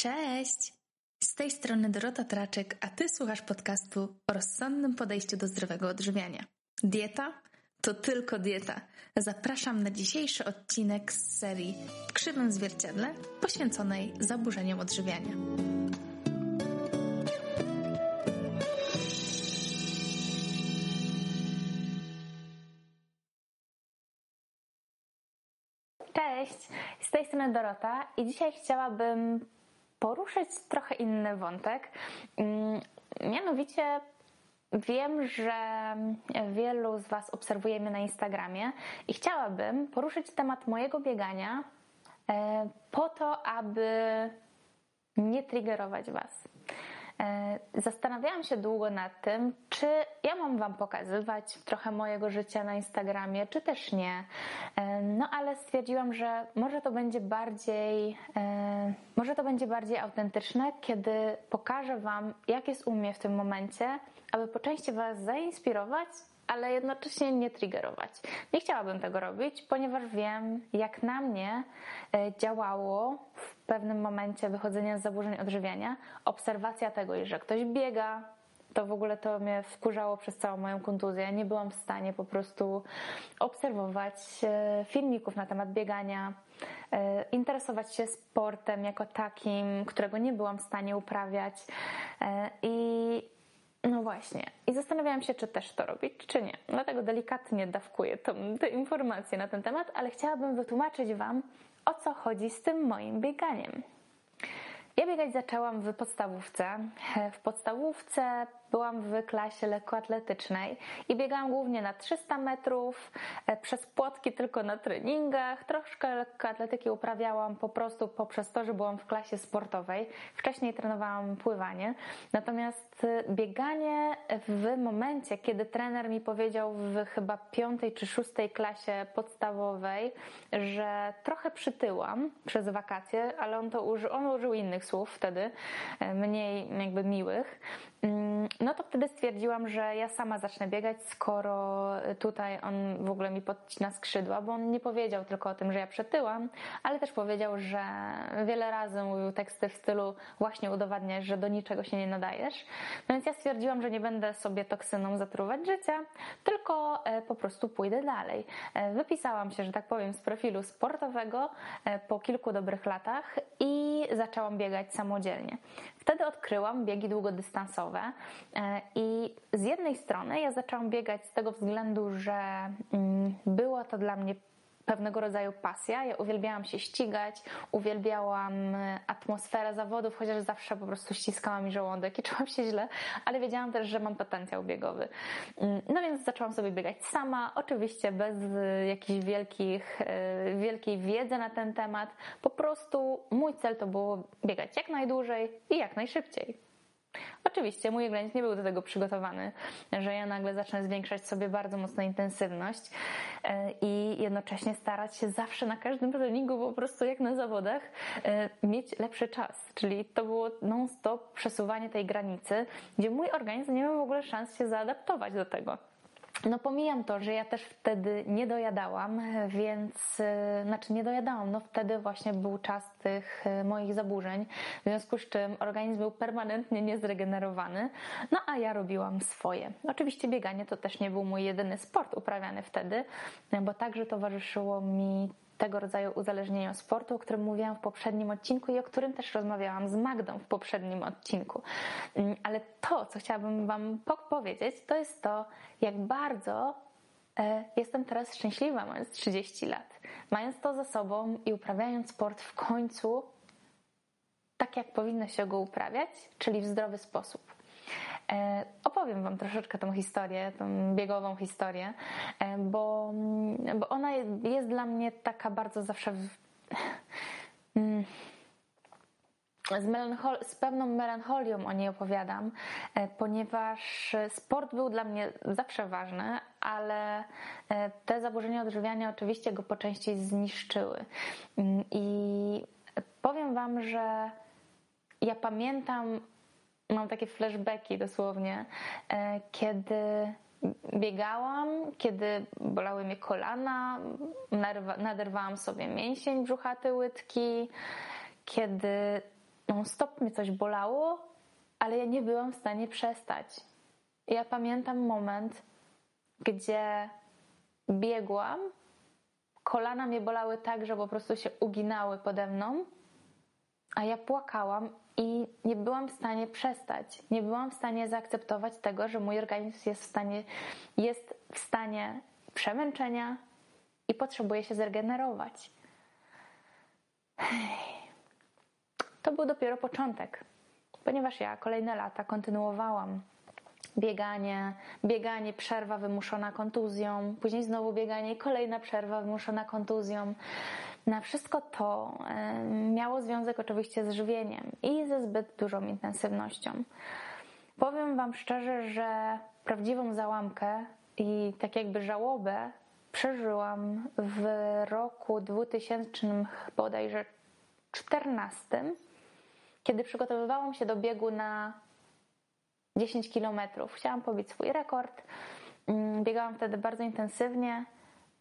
Cześć! Z tej strony Dorota Traczek, a Ty słuchasz podcastu o rozsądnym podejściu do zdrowego odżywiania. Dieta? To tylko dieta. Zapraszam na dzisiejszy odcinek z serii W krzywym zwierciadle poświęconej zaburzeniom odżywiania. Cześć, z tej strony Dorota i dzisiaj chciałabym poruszyć trochę inny wątek. Mm, mianowicie wiem, że wielu z Was obserwuje mnie na Instagramie i chciałabym poruszyć temat mojego biegania e, po to, aby nie triggerować Was. E, zastanawiałam się długo nad tym, czy ja mam Wam pokazywać trochę mojego życia na Instagramie, czy też nie. E, no ale stwierdziłam, że może to będzie bardziej, e, może to będzie bardziej autentyczne, kiedy pokażę Wam, jak jest u mnie w tym momencie, aby po części Was zainspirować, ale jednocześnie nie triggerować. Nie chciałabym tego robić, ponieważ wiem, jak na mnie działało w pewnym momencie wychodzenia z zaburzeń odżywiania, obserwacja tego, że ktoś biega, to w ogóle to mnie wkurzało przez całą moją kontuzję. Nie byłam w stanie po prostu obserwować e, filmików na temat biegania, e, interesować się sportem jako takim, którego nie byłam w stanie uprawiać. E, I właśnie. I zastanawiałam się, czy też to robić, czy nie. Dlatego delikatnie dawkuję te informacje na ten temat, ale chciałabym wytłumaczyć Wam, o co chodzi z tym moim bieganiem. Ja biegać zaczęłam w podstawówce. W podstawówce byłam w klasie lekkoatletycznej i biegałam głównie na 300 metrów, e, przez płotki tylko na treningach. Troszkę lekkoatletyki uprawiałam po prostu poprzez to, że byłam w klasie sportowej. Wcześniej trenowałam pływanie. Natomiast e, bieganie w momencie, kiedy trener mi powiedział w chyba piątej czy szóstej klasie podstawowej, że trochę przytyłam przez wakacje, ale on to on użył innych słów wtedy, e, mniej jakby miłych. Mm, no to wtedy stwierdziłam, że ja sama zacznę biegać, skoro tutaj on w ogóle mi podcina skrzydła, bo on nie powiedział tylko o tym, że ja przetyłam, ale też powiedział, że wiele razy mówił teksty w stylu właśnie udowadniasz, że do niczego się nie nadajesz. No więc ja stwierdziłam, że nie będę sobie toksyną zatruwać życia, tylko e, po prostu pójdę dalej. E, wypisałam się, że tak powiem, z profilu sportowego e, po kilku dobrych latach i zaczęłam biegać samodzielnie. Wtedy odkryłam biegi długodystansowe e, i z jednej strony ja zaczęłam biegać z tego względu, że mm, było to dla mnie pewnego rodzaju pasja. Ja uwielbiałam się ścigać, uwielbiałam e, atmosferę zawodów, chociaż zawsze po prostu ściskała mi żołądek i czułam się źle, ale wiedziałam też, że mam potencjał biegowy. Mm, no więc zaczęłam sobie biegać sama, oczywiście bez e, jakichś wielkich, e, wielkiej wiedzy na ten temat. Po prostu mój cel to było biegać jak najdłużej i jak najszybciej. Oczywiście mój organizm nie był do tego przygotowany, że ja nagle zacznę zwiększać sobie bardzo mocno intensywność e, i jednocześnie starać się zawsze na każdym treningu po prostu jak na zawodach e, mieć lepszy czas. Czyli to było non-stop przesuwanie tej granicy, gdzie mój organizm nie miał w ogóle szans się zaadaptować do tego. No pomijam to, że ja też wtedy nie dojadałam, więc, y, znaczy nie dojadałam, no wtedy właśnie był czas tych y, moich zaburzeń, w związku z czym organizm był permanentnie niezregenerowany, no a ja robiłam swoje. Oczywiście bieganie to też nie był mój jedyny sport uprawiany wtedy, bo także towarzyszyło mi tego rodzaju uzależnieniu sportu, o którym mówiłam w poprzednim odcinku i o którym też rozmawiałam z Magdą w poprzednim odcinku. Mm, ale to, co chciałabym Wam powiedzieć, to jest to, jak bardzo e, jestem teraz szczęśliwa, mając 30 lat. Mając to za sobą i uprawiając sport w końcu tak, jak powinno się go uprawiać, czyli w zdrowy sposób. E, opowiem Wam troszeczkę tą historię, tą biegową historię, e, bo, bo ona jest dla mnie taka bardzo zawsze. W... Mm, z, melanchol- z, pewną melancholią o niej opowiadam, e, ponieważ sport był dla mnie zawsze ważny, ale te zaburzenia odżywiania oczywiście go po części zniszczyły. Mm, I powiem Wam, że ja pamiętam mam takie flashbacki dosłownie, e, kiedy biegałam, kiedy bolały mnie kolana, naderwałam sobie mięsień brzuchaty łydki, kiedy non-stop mnie coś bolało, ale ja nie byłam w stanie przestać. Ja pamiętam moment, gdzie biegłam, kolana mnie bolały tak, że po prostu się uginały pode mną, a ja płakałam i nie byłam w stanie przestać. Nie byłam w stanie zaakceptować tego, że mój organizm jest w stanie, jest w stanie przemęczenia i potrzebuje się zregenerować. To był dopiero początek, ponieważ ja kolejne lata kontynuowałam bieganie, bieganie, przerwa wymuszona kontuzją, później znowu bieganie kolejna przerwa wymuszona kontuzją. Na wszystko to miało związek oczywiście z żywieniem i ze zbyt dużą intensywnością. Powiem Wam szczerze, że prawdziwą załamkę i tak jakby żałobę przeżyłam w roku 2000 bodajże 14, kiedy przygotowywałam się do biegu na 10 kilometrów. Chciałam pobić swój rekord. Mm, biegałam wtedy bardzo intensywnie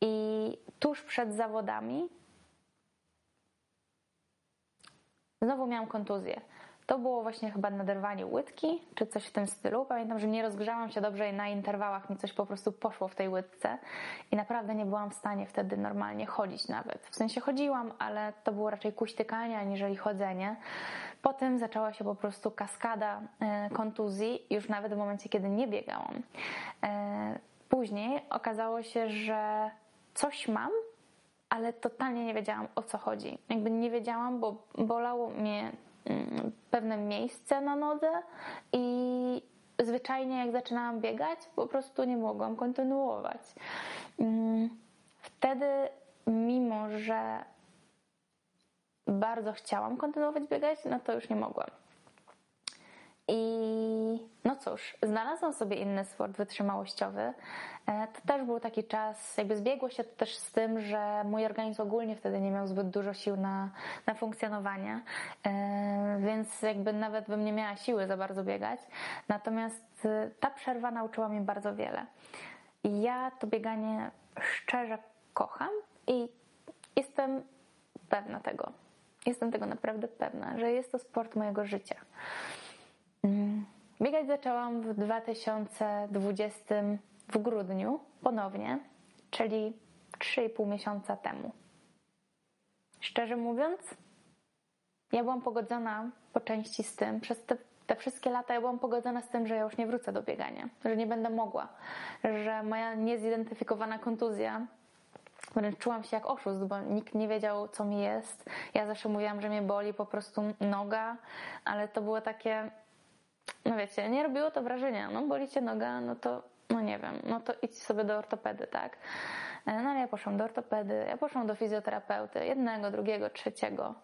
i tuż przed zawodami znowu miałam kontuzję. To było właśnie chyba naderwanie łydki, czy coś w tym stylu. Pamiętam, że nie rozgrzałam się dobrze i na interwałach mi coś po prostu poszło w tej łydce i naprawdę nie byłam w stanie wtedy normalnie chodzić nawet. W sensie chodziłam, ale to było raczej kuśtykanie aniżeli chodzenie. Potem zaczęła się po prostu kaskada e, kontuzji, już nawet w momencie, kiedy nie biegałam. E, później okazało się, że coś mam, ale totalnie nie wiedziałam o co chodzi. Jakby nie wiedziałam, bo bolało mnie mm, pewne miejsce na nodze i zwyczajnie jak zaczynałam biegać, po prostu nie mogłam kontynuować. Mm, wtedy, mimo że bardzo chciałam kontynuować biegać, no to już nie mogłam. I no cóż, znalazłam sobie inny sport wytrzymałościowy. E, to też był taki czas, jakby zbiegło się to też z tym, że mój organizm ogólnie wtedy nie miał zbyt dużo sił na, na funkcjonowanie, e, więc jakby nawet bym nie miała siły za bardzo biegać. Natomiast e, ta przerwa nauczyła mnie bardzo wiele. I ja to bieganie szczerze kocham i jestem pewna tego. Jestem tego naprawdę pewna, że jest to sport mojego życia. Biegać zaczęłam w 2020 w grudniu ponownie, czyli 3,5 miesiąca temu. Szczerze mówiąc, ja byłam pogodzona po części z tym, przez te, te, wszystkie lata ja byłam pogodzona z tym, że ja już nie wrócę do biegania, że nie będę mogła, że moja niezidentyfikowana kontuzja wręcz czułam się jak oszust, bo nikt nie wiedział, co mi jest. Ja zawsze mówiłam, że mnie boli po prostu noga, ale to było takie, no wiecie, nie robiło to wrażenia. No boli cię noga, no to, no nie wiem, no to idź sobie do ortopedy, tak? E, no ale ja poszłam do ortopedy, ja poszłam do fizjoterapeuty, jednego, drugiego, trzeciego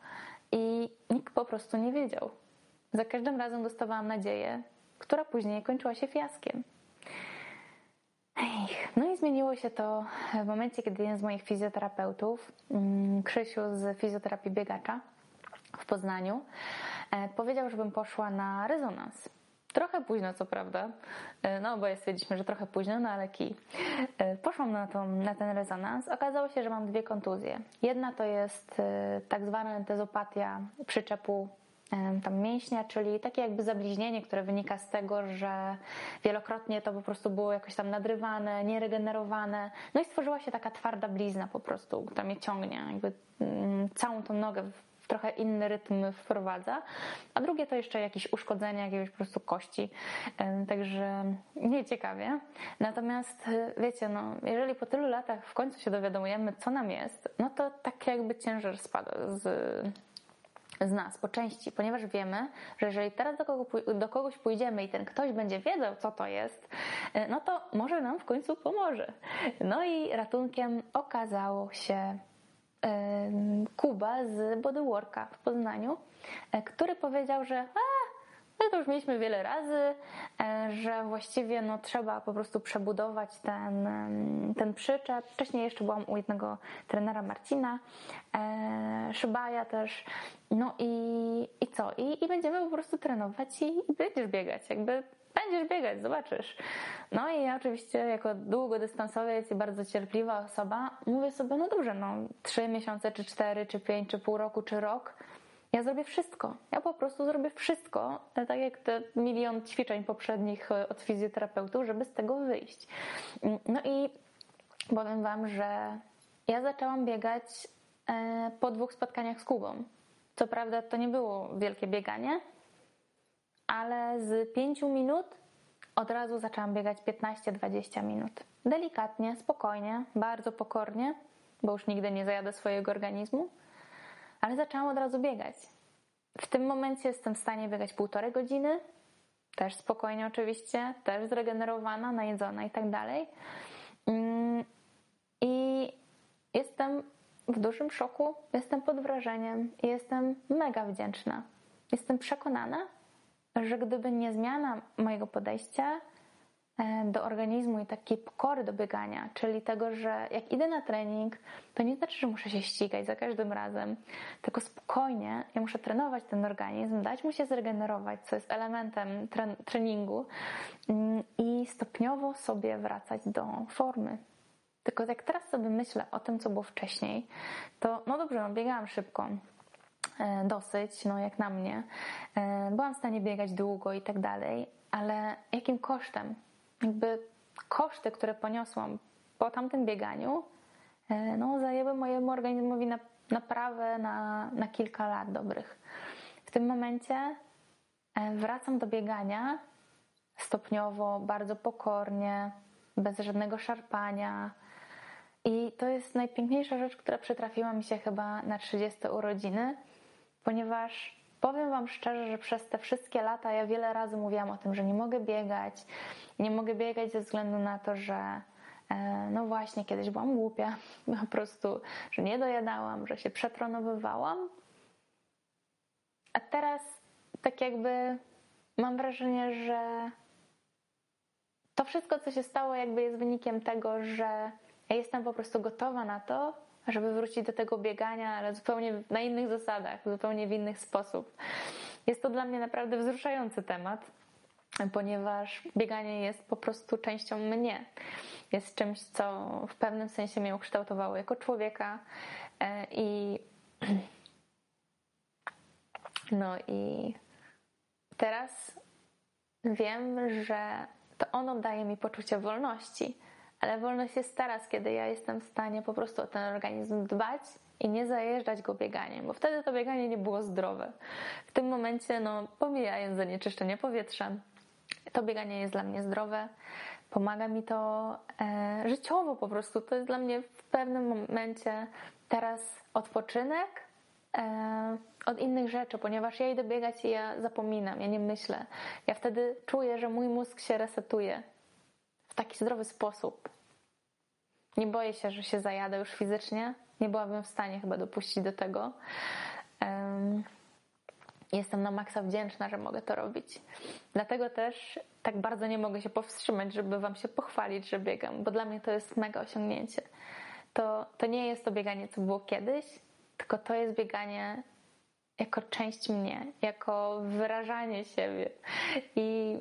i nikt po prostu nie wiedział. Za każdym razem dostawałam nadzieję, która później kończyła się fiaskiem. No i zmieniło się to w momencie, kiedy jeden z moich fizjoterapeutów, mm, Krzysiu z fizjoterapii biegacza w Poznaniu, powiedział, żebym poszła na rezonans. Trochę późno, co prawda, e, no bo stwierdziliśmy, że trochę późno, no ale kij. E, poszłam na, tą, na ten rezonans. Okazało się, że mam dwie kontuzje. Jedna to jest tak zwana entezopatia przyczepu tam mięśnia, czyli takie jakby zabliźnienie, które wynika z tego, że wielokrotnie to po prostu było jakoś tam nadrywane, nieregenerowane, no i stworzyła się taka twarda blizna po prostu, która mnie ciągnie, jakby mm, całą tą nogę trochę inny rytm wprowadza, a drugie to jeszcze jakieś uszkodzenie jakiegoś po prostu kości, także nie ciekawie. Natomiast wiecie, no, jeżeli po tylu latach w końcu się dowiadujemy, co nam jest, no to tak jakby ciężar spada z z nas po części, ponieważ wiemy, że jeżeli teraz do, kogo, do kogoś pójdziemy i ten ktoś będzie wiedział, co to jest, e, no to może nam w końcu pomoże. No i ratunkiem okazało się Kuba z Bodyworka w Poznaniu, e, który powiedział, że a, my to już mieliśmy wiele razy, e, że właściwie no, trzeba po prostu przebudować ten, ten przyczep. Wcześniej jeszcze byłam u jednego trenera Marcina, e, Szybaja też. No i, i co? I, I będziemy po prostu trenować i, i będziesz biegać. Jakby będziesz biegać, zobaczysz. No i ja oczywiście jako długodystansowiec i bardzo cierpliwa osoba mówię sobie, no dobrze, no trzy miesiące, czy cztery, czy pięć, czy pół roku, czy rok, ja zrobię wszystko. Ja po prostu zrobię wszystko, tak jak te milion ćwiczeń poprzednich e, od fizjoterapeutów, żeby z tego wyjść. Mm, no i powiem Wam, że ja zaczęłam biegać e, po dwóch spotkaniach z Kubą. Co prawda to nie było wielkie bieganie, ale z pięciu minut od razu zaczęłam biegać 15-20 minut. Delikatnie, spokojnie, bardzo pokornie, bo już nigdy nie zajadę swojego organizmu ale zaczęłam od razu biegać. W tym momencie jestem w stanie biegać półtorej godziny, też spokojnie oczywiście, też zregenerowana, najedzona i tak dalej. Mm, I jestem w dużym szoku, jestem pod wrażeniem i jestem mega wdzięczna. Jestem przekonana, że gdyby nie zmiana mojego podejścia, do organizmu i takiej pokory do biegania, czyli tego, że jak idę na trening, to nie znaczy, że muszę się ścigać za każdym razem, tylko spokojnie ja muszę trenować ten organizm, dać mu się zregenerować, co jest elementem treningu mm, i stopniowo sobie wracać do formy. Tylko jak teraz sobie myślę o tym, co było wcześniej, to no dobrze, no biegałam szybko, e, dosyć, no jak na mnie. E, byłam w stanie biegać długo i tak dalej, ale jakim kosztem? Jakby koszty, które poniosłam po tamtym bieganiu, e, no, zajęły mojemu organizmowi na, naprawę na, na kilka lat dobrych. W tym momencie e, wracam do biegania stopniowo, bardzo pokornie, bez żadnego szarpania. I to jest najpiękniejsza rzecz, która przytrafiła mi się chyba na 30 urodziny, ponieważ Powiem Wam szczerze, że przez te wszystkie lata ja wiele razy mówiłam o tym, że nie mogę biegać. Nie mogę biegać ze względu na to, że e, no właśnie, kiedyś byłam głupia, po prostu, że nie dojadałam, że się przetronowywałam. A teraz tak jakby mam wrażenie, że to wszystko, co się stało, jakby jest wynikiem tego, że ja jestem po prostu gotowa na to, żeby wrócić do tego biegania, ale zupełnie na innych zasadach, zupełnie w inny sposób. Jest to dla mnie naprawdę wzruszający temat, ponieważ bieganie jest po prostu częścią mnie. Jest czymś, co w pewnym sensie mnie ukształtowało jako człowieka e, i no i teraz wiem, że to ono daje mi poczucie wolności ale wolność jest teraz, kiedy ja jestem w stanie po prostu o ten organizm dbać i nie zajeżdżać go bieganiem, bo wtedy to bieganie nie było zdrowe. W tym momencie, no, pomijając zanieczyszczenie powietrza, to bieganie jest dla mnie zdrowe, pomaga mi to e, życiowo po prostu. To jest dla mnie w pewnym momencie teraz odpoczynek e, od innych rzeczy, ponieważ ja idę biegać i ja zapominam, ja nie myślę. Ja wtedy czuję, że mój mózg się resetuje taki zdrowy sposób. Nie boję się, że się zajadę już fizycznie. Nie byłabym w stanie chyba dopuścić do tego. Jestem na maksa wdzięczna, że mogę to robić. Dlatego też tak bardzo nie mogę się powstrzymać, żeby Wam się pochwalić, że biegam, bo dla mnie to jest mega osiągnięcie. To, to nie jest to bieganie, co było kiedyś, tylko to jest bieganie jako część mnie, jako wyrażanie siebie. I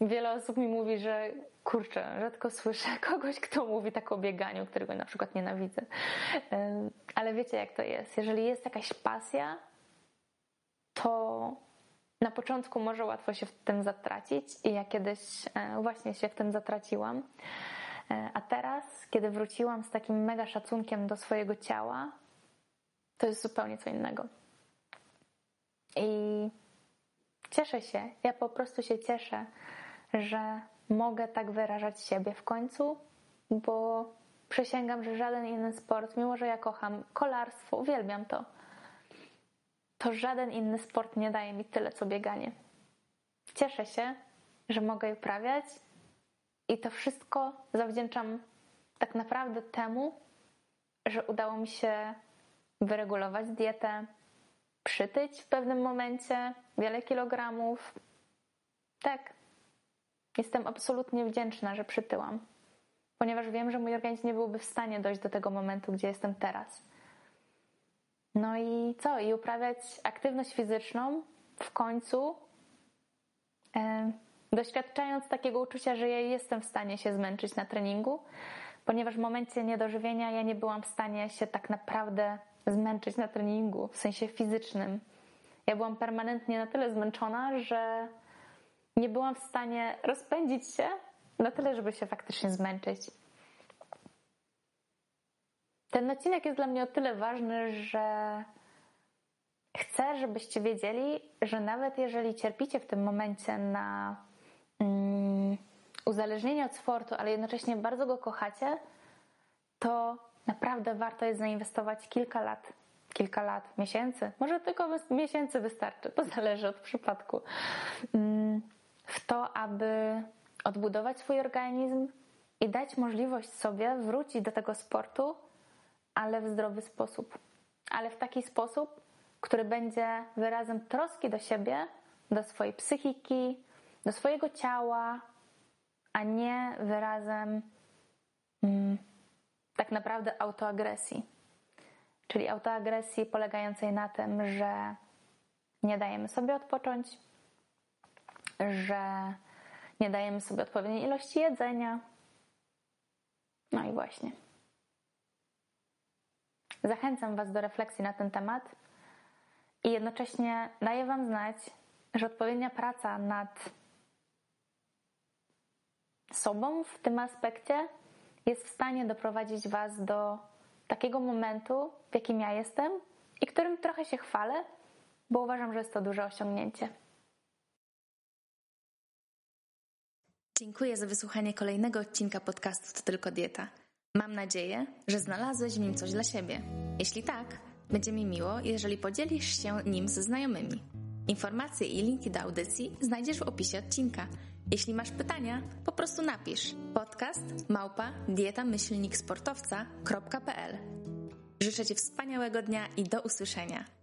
Wiele osób mi mówi, że kurczę, rzadko słyszę kogoś, kto mówi tak o bieganiu, którego na przykład nienawidzę. Ale wiecie, jak to jest. Jeżeli jest jakaś pasja, to na początku może łatwo się w tym zatracić i ja kiedyś e, właśnie się w tym zatraciłam. E, a teraz, kiedy wróciłam z takim mega szacunkiem do swojego ciała, to jest zupełnie co innego. I cieszę się, ja po prostu się cieszę, że mogę tak wyrażać siebie w końcu, bo przysięgam, że żaden inny sport, mimo że ja kocham kolarstwo, uwielbiam to, to żaden inny sport nie daje mi tyle co bieganie. Cieszę się, że mogę je uprawiać i to wszystko zawdzięczam tak naprawdę temu, że udało mi się wyregulować dietę, przytyć w pewnym momencie wiele kilogramów. Tak, Jestem absolutnie wdzięczna, że przytyłam, ponieważ wiem, że mój organizm nie byłby w stanie dojść do tego momentu, gdzie jestem teraz. No i co? I uprawiać aktywność fizyczną w końcu, e, doświadczając takiego uczucia, że ja jestem w stanie się zmęczyć na treningu, ponieważ w momencie niedożywienia ja nie byłam w stanie się tak naprawdę zmęczyć na treningu, w sensie fizycznym. Ja byłam permanentnie na tyle zmęczona, że nie byłam w stanie rozpędzić się na tyle, żeby się faktycznie zmęczyć. Ten odcinek jest dla mnie o tyle ważny, że chcę, żebyście wiedzieli, że nawet jeżeli cierpicie w tym momencie na mm, uzależnienie od sportu, ale jednocześnie bardzo go kochacie, to naprawdę warto jest zainwestować kilka lat, kilka lat, miesięcy, może tylko miesięcy wystarczy, to zależy od przypadku, mm, w to, aby odbudować swój organizm i dać możliwość sobie wrócić do tego sportu, ale w zdrowy sposób. Ale w taki sposób, który będzie wyrazem troski do siebie, do swojej psychiki, do swojego ciała, a nie wyrazem mm, tak naprawdę autoagresji. Czyli autoagresji polegającej na tym, że nie dajemy sobie odpocząć, że nie dajemy sobie odpowiedniej ilości jedzenia. No i właśnie. Zachęcam Was do refleksji na ten temat i jednocześnie daję Wam znać, że odpowiednia praca nad sobą w tym aspekcie jest w stanie doprowadzić Was do takiego momentu, w jakim ja jestem i którym trochę się chwalę, bo uważam, że jest to duże osiągnięcie. Dziękuję za wysłuchanie kolejnego odcinka podcastu To Tylko Dieta. Mam nadzieję, że znalazłeś w nim coś dla siebie. Jeśli tak, będzie mi miło, jeżeli podzielisz się nim ze znajomymi. Informacje i linki do audycji znajdziesz w opisie odcinka. Jeśli masz pytania, po prostu napisz podcast małpa dietamyślniksportowca.pl Życzę Ci wspaniałego dnia i do usłyszenia.